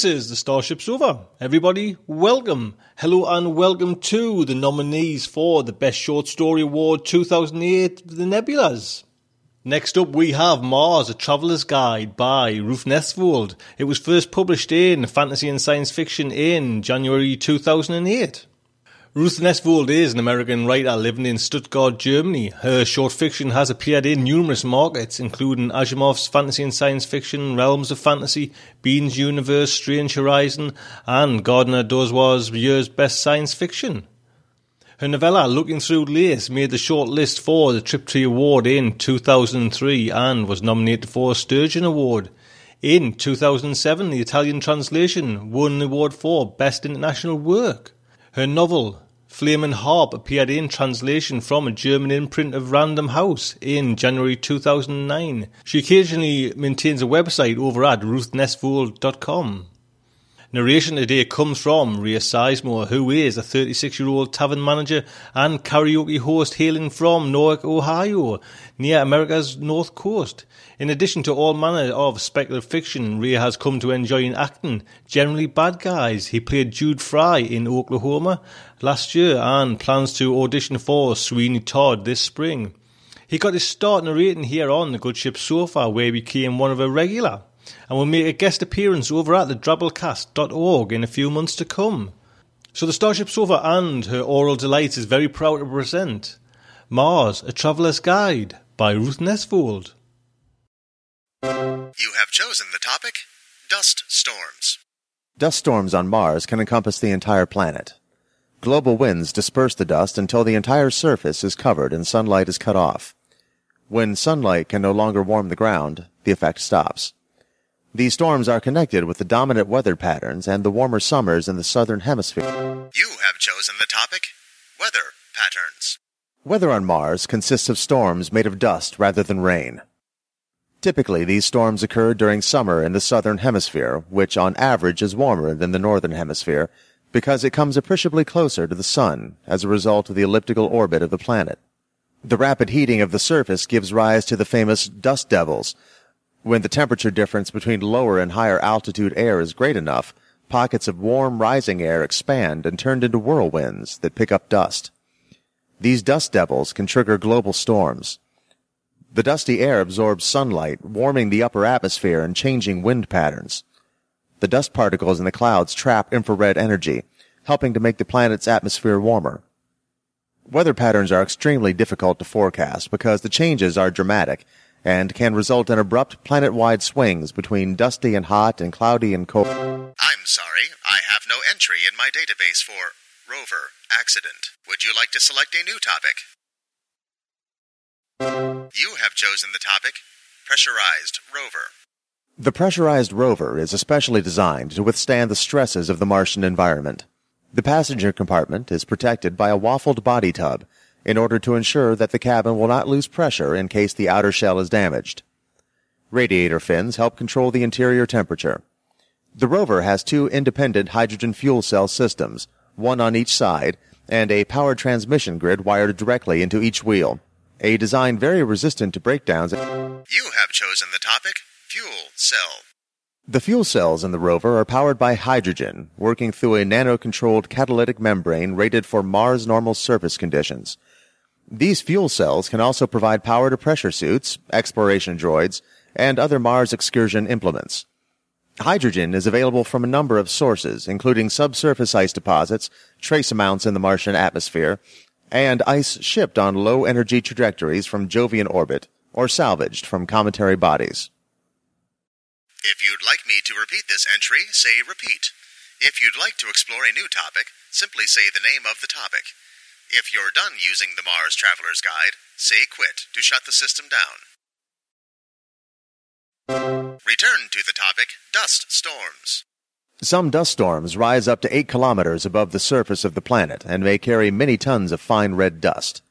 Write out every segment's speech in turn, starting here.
This is the Starship Sofa. Everybody, welcome. Hello and welcome to the nominees for the Best Short Story Award 2008, The Nebulas. Next up, we have Mars, A Traveller's Guide by Ruth Nestvold. It was first published in Fantasy and Science Fiction in January 2008. Ruth Nestvold is an American writer living in Stuttgart, Germany. Her short fiction has appeared in numerous markets, including Asimov's fantasy and science fiction, Realms of Fantasy, Baen's Universe, Strange Horizon, and Gardner Dozois' year's best science fiction. Her novella, Looking Through Lace, made the short list for the Tiptree Award in 2003 and was nominated for a Sturgeon Award. In 2007, the Italian translation won the award for Best International Work. Her novel, Flame and Harp, appeared in translation from a German imprint of Random House in January 2009. She occasionally maintains a website over at ruthnestvold.com. Narration today comes from Ray Sizemore, who is a 36 year old tavern manager and karaoke host hailing from Norwalk, Ohio, near America's north coast. In addition to all manner of speculative fiction, Ray has come to enjoy in acting, generally bad guys. He played Jud Fry in Oklahoma last year and plans to audition for Sweeney Todd this spring. He got his start narrating here on the Good Ship Sofa, where he became one of a regular and will make a guest appearance over at the drabblecast.org in a few months to come. So the Starship Sofa and her aural Delights is very proud to present Mars, A Traveller's Guide by Ruth Nestvold. You have chosen the topic Dust Storms. Dust storms on Mars can encompass the entire planet. Global winds disperse the dust until the entire surface is covered and sunlight is cut off. When sunlight can no longer warm the ground, the effect stops. These storms are connected with the dominant weather patterns and the warmer summers in the southern hemisphere. You have chosen the topic Weather Patterns. Weather on Mars consists of storms made of dust rather than rain. Typically, these storms occur during summer in the southern hemisphere, which on average is warmer than the northern hemisphere because it comes appreciably closer to the sun as a result of the elliptical orbit of the planet. The rapid heating of the surface gives rise to the famous dust devils. When the temperature difference between lower and higher altitude air is great enough, pockets of warm rising air expand and turn into whirlwinds that pick up dust. These dust devils can trigger global storms. The dusty air absorbs sunlight, warming the upper atmosphere and changing wind patterns. The dust particles in the clouds trap infrared energy, helping to make the planet's atmosphere warmer. Weather patterns are extremely difficult to forecast because the changes are dramatic and can result in abrupt planet-wide swings between dusty and hot and cloudy and cold. I'm sorry, I have no entry in my database for rover accident. Would you like to select a new topic? You have chosen the topic pressurized rover. The pressurized rover is especially designed to withstand the stresses of the Martian environment. The passenger compartment is protected by a waffled body tub in order to ensure that the cabin will not lose pressure in case the outer shell is damaged. Radiator fins help control the interior temperature. The rover has two independent hydrogen fuel cell systems, one on each side, and a power transmission grid wired directly into each wheel. A design very resistant to breakdowns. You have chosen the topic Fuel Cell. The fuel cells in the rover are powered by hydrogen, working through a nano-controlled catalytic membrane rated for Mars normal surface conditions. These fuel cells can also provide power to pressure suits, exploration droids, and other Mars excursion implements. Hydrogen is available from a number of sources, including subsurface ice deposits, trace amounts in the Martian atmosphere, and ice shipped on low energy trajectories from Jovian orbit or salvaged from cometary bodies. If you'd like me to repeat this entry, say repeat. If you'd like to explore a new topic, simply say the name of the topic. If you're done using the Mars Traveler's Guide, say quit to shut the system down. Return to the topic Dust Storms. Some dust storms rise up to 8 kilometers above the surface of the planet and may carry many tons of fine red dust.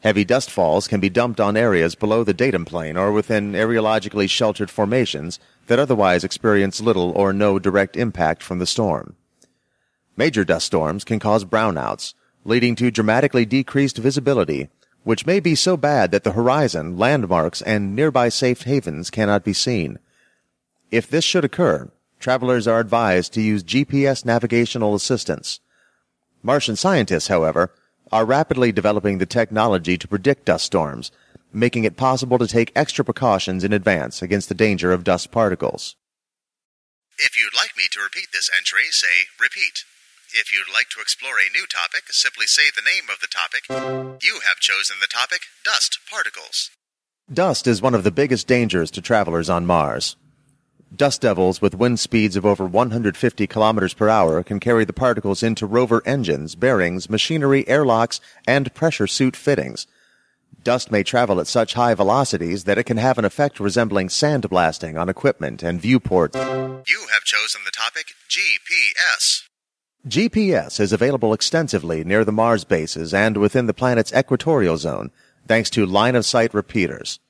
Heavy dust falls can be dumped on areas below the datum plane or within areologically sheltered formations that otherwise experience little or no direct impact from the storm. Major dust storms can cause brownouts, leading to dramatically decreased visibility, which may be so bad that the horizon, landmarks, and nearby safe havens cannot be seen. If this should occur, travelers are advised to use GPS navigational assistance. Martian scientists, however, are rapidly developing the technology to predict dust storms, making it possible to take extra precautions in advance against the danger of dust particles. If you'd like me to repeat this entry, say repeat. If you'd like to explore a new topic, simply say the name of the topic. You have chosen the topic Dust Particles. Dust is one of the biggest dangers to travelers on Mars. Dust devils with wind speeds of over 150 kilometers per hour can carry the particles into rover engines, bearings, machinery, airlocks, and pressure suit fittings. Dust may travel at such high velocities that it can have an effect resembling sandblasting on equipment and viewports. You have chosen the topic GPS. GPS is available extensively near the Mars bases and within the planet's equatorial zone, thanks to line-of-sight repeaters.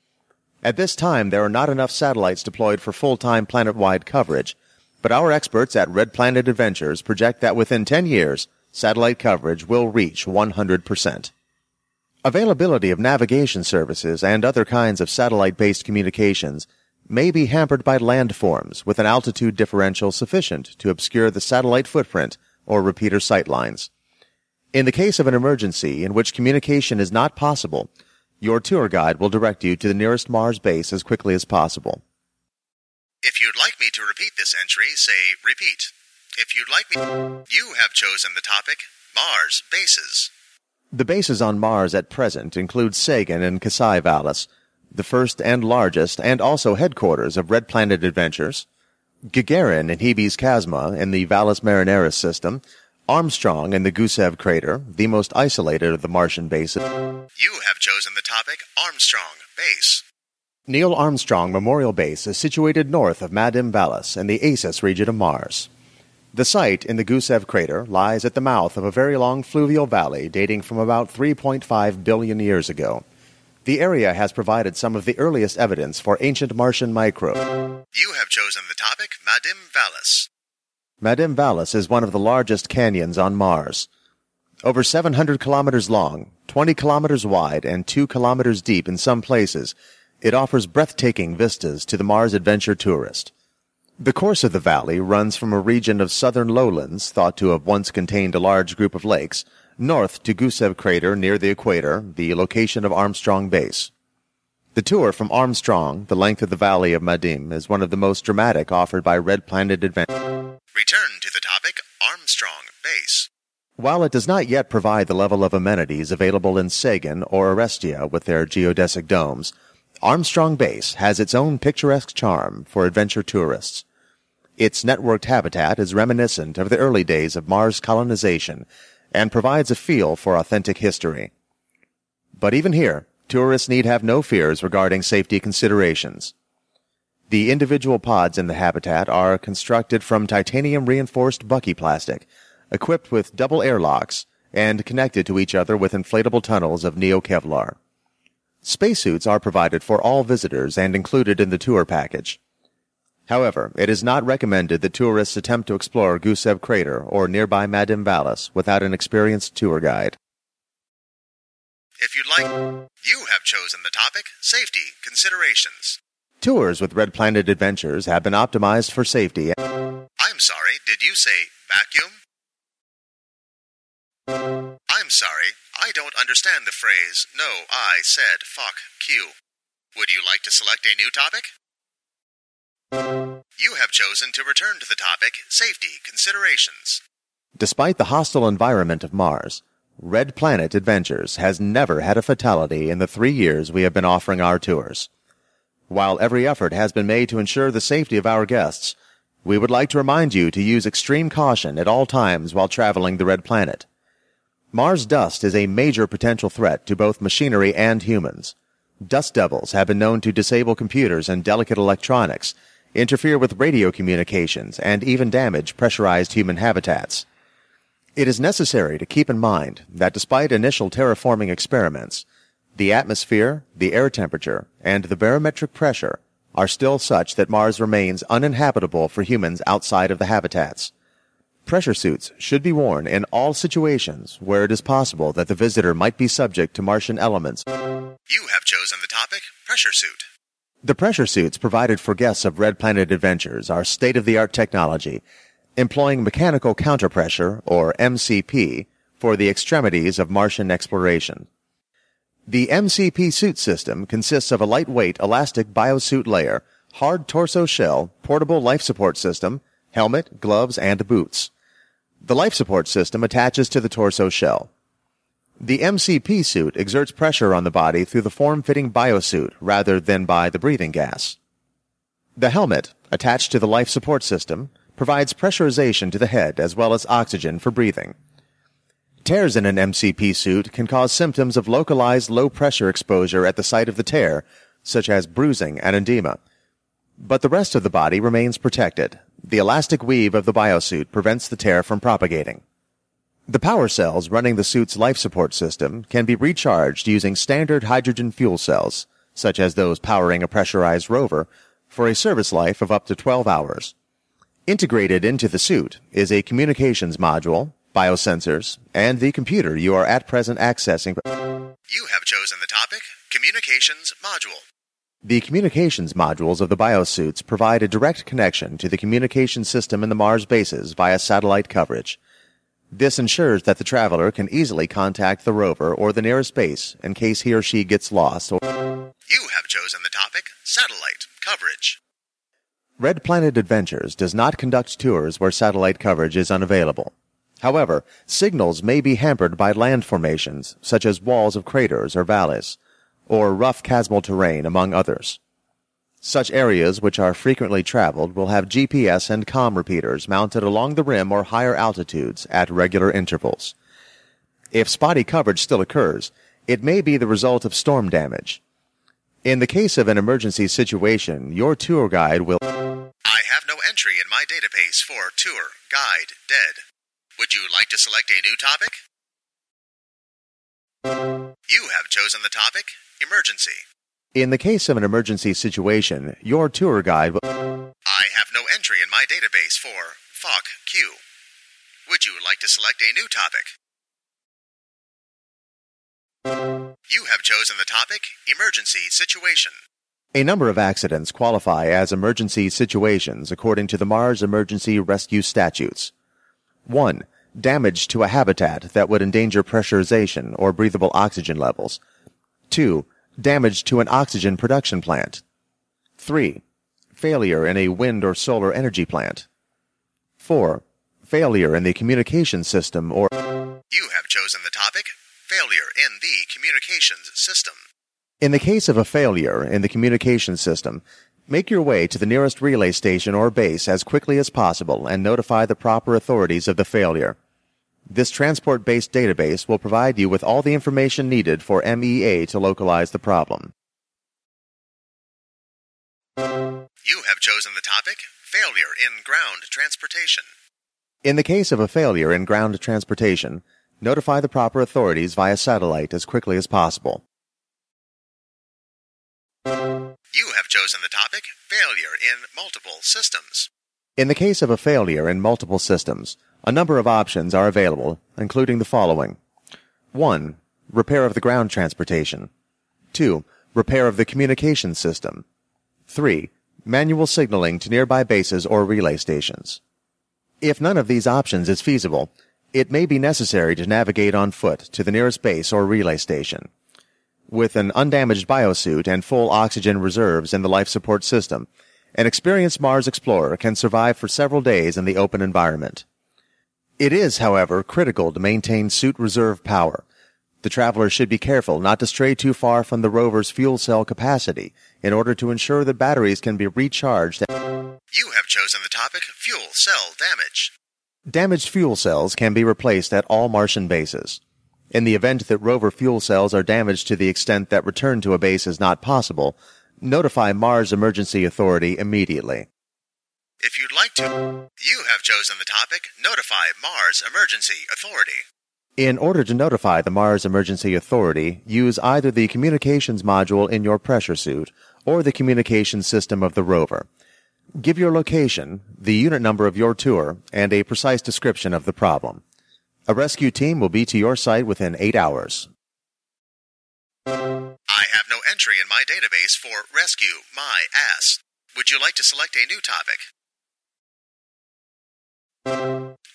At this time, there are not enough satellites deployed for full-time planet-wide coverage, but our experts at Red Planet Adventures project that within 10 years, satellite coverage will reach 100%. Availability of navigation services and other kinds of satellite-based communications may be hampered by landforms with an altitude differential sufficient to obscure the satellite footprint or repeater sightlines. In the case of an emergency in which communication is not possible, your tour guide will direct you to the nearest Mars base as quickly as possible. If you'd like me to repeat this entry, say repeat. If you'd like me, you have chosen the topic Mars bases. The bases on Mars at present include Sagan and Kasei Vallis, the first and largest and also headquarters of Red Planet Adventures, Gagarin in Hebe's Chasma in the Valles Marineris system, Armstrong in the Gusev crater, the most isolated of the Martian bases. You have chosen the topic Armstrong base. Neil Armstrong Memorial Base is situated north of Ma'adim Vallis in the Asus region of Mars. The site in the Gusev crater lies at the mouth of a very long fluvial valley dating from about 3.5 billion years ago. The area has provided some of the earliest evidence for ancient Martian microbes. You have chosen the topic Ma'adim Vallis. Ma'adim Vallis is one of the largest canyons on Mars. Over 700 kilometers long, 20 kilometers wide, and 2 kilometers deep in some places, it offers breathtaking vistas to the Mars adventure tourist. The course of the valley runs from a region of southern lowlands thought to have once contained a large group of lakes, north to Gusev crater near the equator, the location of Armstrong Base. The tour from Armstrong, the length of the valley of Ma'adim, is one of the most dramatic offered by Red Planet Adventure. Return to the topic Armstrong base. While it does not yet provide the level of amenities available in Sagan or Arestia with their geodesic domes, Armstrong Base has its own picturesque charm for adventure tourists. Its networked habitat is reminiscent of the early days of Mars colonization and provides a feel for authentic history. But even here, tourists need have no fears regarding safety considerations. The individual pods in the habitat are constructed from titanium reinforced Bucky plastic, equipped with double airlocks, and connected to each other with inflatable tunnels of Neo Kevlar. Spacesuits are provided for all visitors and included in the tour package. However, it is not recommended that tourists attempt to explore Gusev Crater or nearby Ma'adim Vallis without an experienced tour guide. If you'd like, you have chosen the topic Safety Considerations. Tours with Red Planet Adventures have been optimized for safety. I'm sorry, did you say vacuum? I'm sorry, I don't understand the phrase, no, I said fuck Q. Would you like to select a new topic? You have chosen to return to the topic Safety Considerations. Despite the hostile environment of Mars, Red Planet Adventures has never had a fatality in the three years we have been offering our tours. While every effort has been made to ensure the safety of our guests, we would like to remind you to use extreme caution at all times while traveling the Red Planet. Mars dust is a major potential threat to both machinery and humans. Dust devils have been known to disable computers and delicate electronics, interfere with radio communications, and even damage pressurized human habitats. It is necessary to keep in mind that despite initial terraforming experiments, the atmosphere, the air temperature, and the barometric pressure are still such that Mars remains uninhabitable for humans outside of the habitats. Pressure suits should be worn in all situations where it is possible that the visitor might be subject to Martian elements. You have chosen the topic Pressure Suit. The pressure suits provided for guests of Red Planet Adventures are state-of-the-art technology, employing mechanical counterpressure, or MCP, for the extremities of Martian exploration. The MCP suit system consists of a lightweight elastic biosuit layer, hard torso shell, portable life support system, helmet, gloves, and boots. The life support system attaches to the torso shell. The MCP suit exerts pressure on the body through the form-fitting biosuit rather than by the breathing gas. The helmet, attached to the life support system, provides pressurization to the head as well as oxygen for breathing. Tears in an MCP suit can cause symptoms of localized low pressure exposure at the site of the tear, such as bruising and edema. But the rest of the body remains protected. The elastic weave of the biosuit prevents the tear from propagating. The power cells running the suit's life support system can be recharged using standard hydrogen fuel cells, such as those powering a pressurized rover, for a service life of up to 12 hours. Integrated into the suit is a communications module, biosensors, and the computer you are at present accessing. You have chosen the topic Communications Module. The communications modules of the biosuits provide a direct connection to the communication system in the Mars bases via satellite coverage. This ensures that the traveler can easily contact the rover or the nearest base in case he or she gets lost. Or You have chosen the topic Satellite Coverage. Red Planet Adventures does not conduct tours where satellite coverage is unavailable. However, signals may be hampered by land formations, such as walls of craters or valleys, or rough chasmal terrain, among others. Such areas which are frequently traveled will have GPS and COM repeaters mounted along the rim or higher altitudes at regular intervals. If spotty coverage still occurs, it may be the result of storm damage. In the case of an emergency situation, your tour guide will I have no entry in my database for tour, guide, dead. Would you like to select a new topic? You have chosen the topic Emergency. In the case of an emergency situation, your tour guide will I have no entry in my database for fuck Q. Would you like to select a new topic? You have chosen the topic Emergency Situation. A number of accidents qualify as emergency situations according to the Mars Emergency Rescue Statutes. 1. Damage to a habitat that would endanger pressurization or breathable oxygen levels. 2. Damage to an oxygen production plant. 3. Failure in a wind or solar energy plant. 4. Failure in the communication system or You have chosen the topic Failure in the Communications System. In the case of a failure in the communication system, make your way to the nearest relay station or base as quickly as possible and notify the proper authorities of the failure. This transport-based database will provide you with all the information needed for MEA to localize the problem. You have chosen the topic Failure in Ground Transportation. In the case of a failure in ground transportation, notify the proper authorities via satellite as quickly as possible. You have chosen the topic Failure in Multiple Systems. In the case of a failure in multiple systems, a number of options are available, including the following 1. Repair of the ground transportation. 2. Repair of the communication system. 3. Manual signaling to nearby bases or relay stations. If none of these options is feasible, it may be necessary to navigate on foot to the nearest base or relay station. With an undamaged biosuit and full oxygen reserves in the life support system, an experienced Mars explorer can survive for several days in the open environment. It is, however, critical to maintain suit reserve power. The traveler should be careful not to stray too far from the rover's fuel cell capacity in order to ensure that batteries can be recharged. You have chosen the topic Fuel Cell Damage. Damaged fuel cells can be replaced at all Martian bases. In the event that rover fuel cells are damaged to the extent that return to a base is not possible, notify Mars Emergency Authority immediately. If you'd like to, you have chosen the topic Notify Mars Emergency Authority. In order to notify the Mars Emergency Authority, use either the communications module in your pressure suit or the communication system of the rover. Give your location, the unit number of your tour, and a precise description of the problem. A rescue team will be to your site within eight hours. I have no entry in my database for Rescue My Ass. Would you like to select a new topic?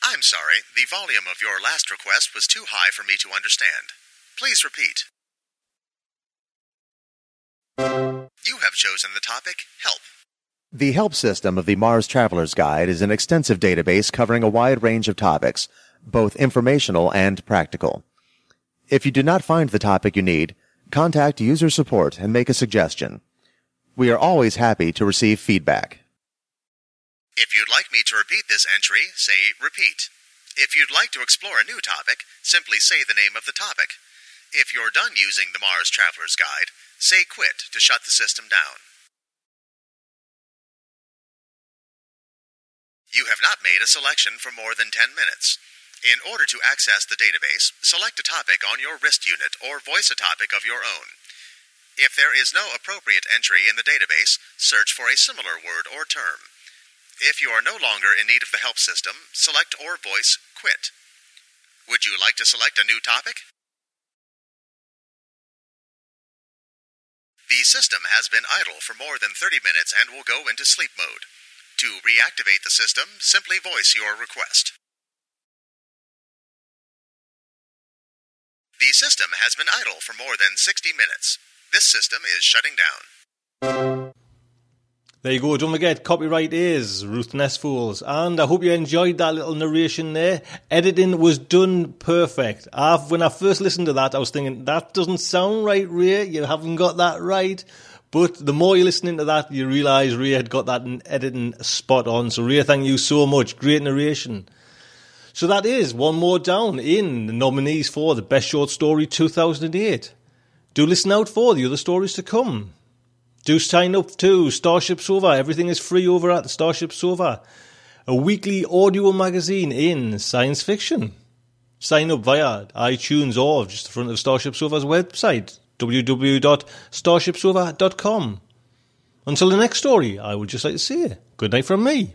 I'm sorry, the volume of your last request was too high for me to understand. Please repeat. You have chosen the topic Help. The help system of the Mars Traveler's Guide is an extensive database covering a wide range of topics, both informational and practical. If you do not find the topic you need, contact user support and make a suggestion. We are always happy to receive feedback. If you'd like me to repeat this entry, say repeat. If you'd like to explore a new topic, simply say the name of the topic. If you're done using the Mars Traveler's Guide, say quit to shut the system down. You have not made a selection for more than 10 minutes. In order to access the database, select a topic on your wrist unit or voice a topic of your own. If there is no appropriate entry in the database, search for a similar word or term. If you are no longer in need of the help system, select or voice quit. Would you like to select a new topic? The system has been idle for more than 30 minutes and will go into sleep mode. To reactivate the system, simply voice your request. The system has been idle for more than 60 minutes. This system is shutting down. There you go. Don't forget, copyright is Ruth Ness Fools. And I hope you enjoyed that little narration there. Editing was done perfect. I've, when I first listened to that, I was thinking, that doesn't sound right, Ray. You haven't got that right. But the more you're listening to that, you realise Ray had got that editing spot on. So Ray, thank you so much. Great narration. So that is one more down in the nominees for the Best Short Story 2008. Do listen out for the other stories to come. Do sign up to Starship Sofa. Everything is free over at Starship Sofa, a weekly audio magazine in science fiction. Sign up via iTunes or just the front of Starship Sofa's website, www.starshipsofa.com. Until the next story, I would just like to say good night from me.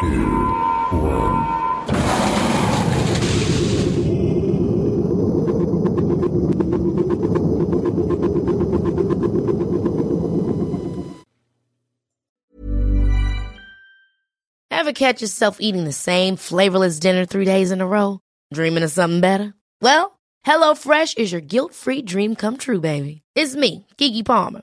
two, one. Ever catch yourself eating the same flavorless dinner three days in a row? Dreaming of something better? Well, HelloFresh is your guilt-free dream come true, baby. It's me, Keke Palmer.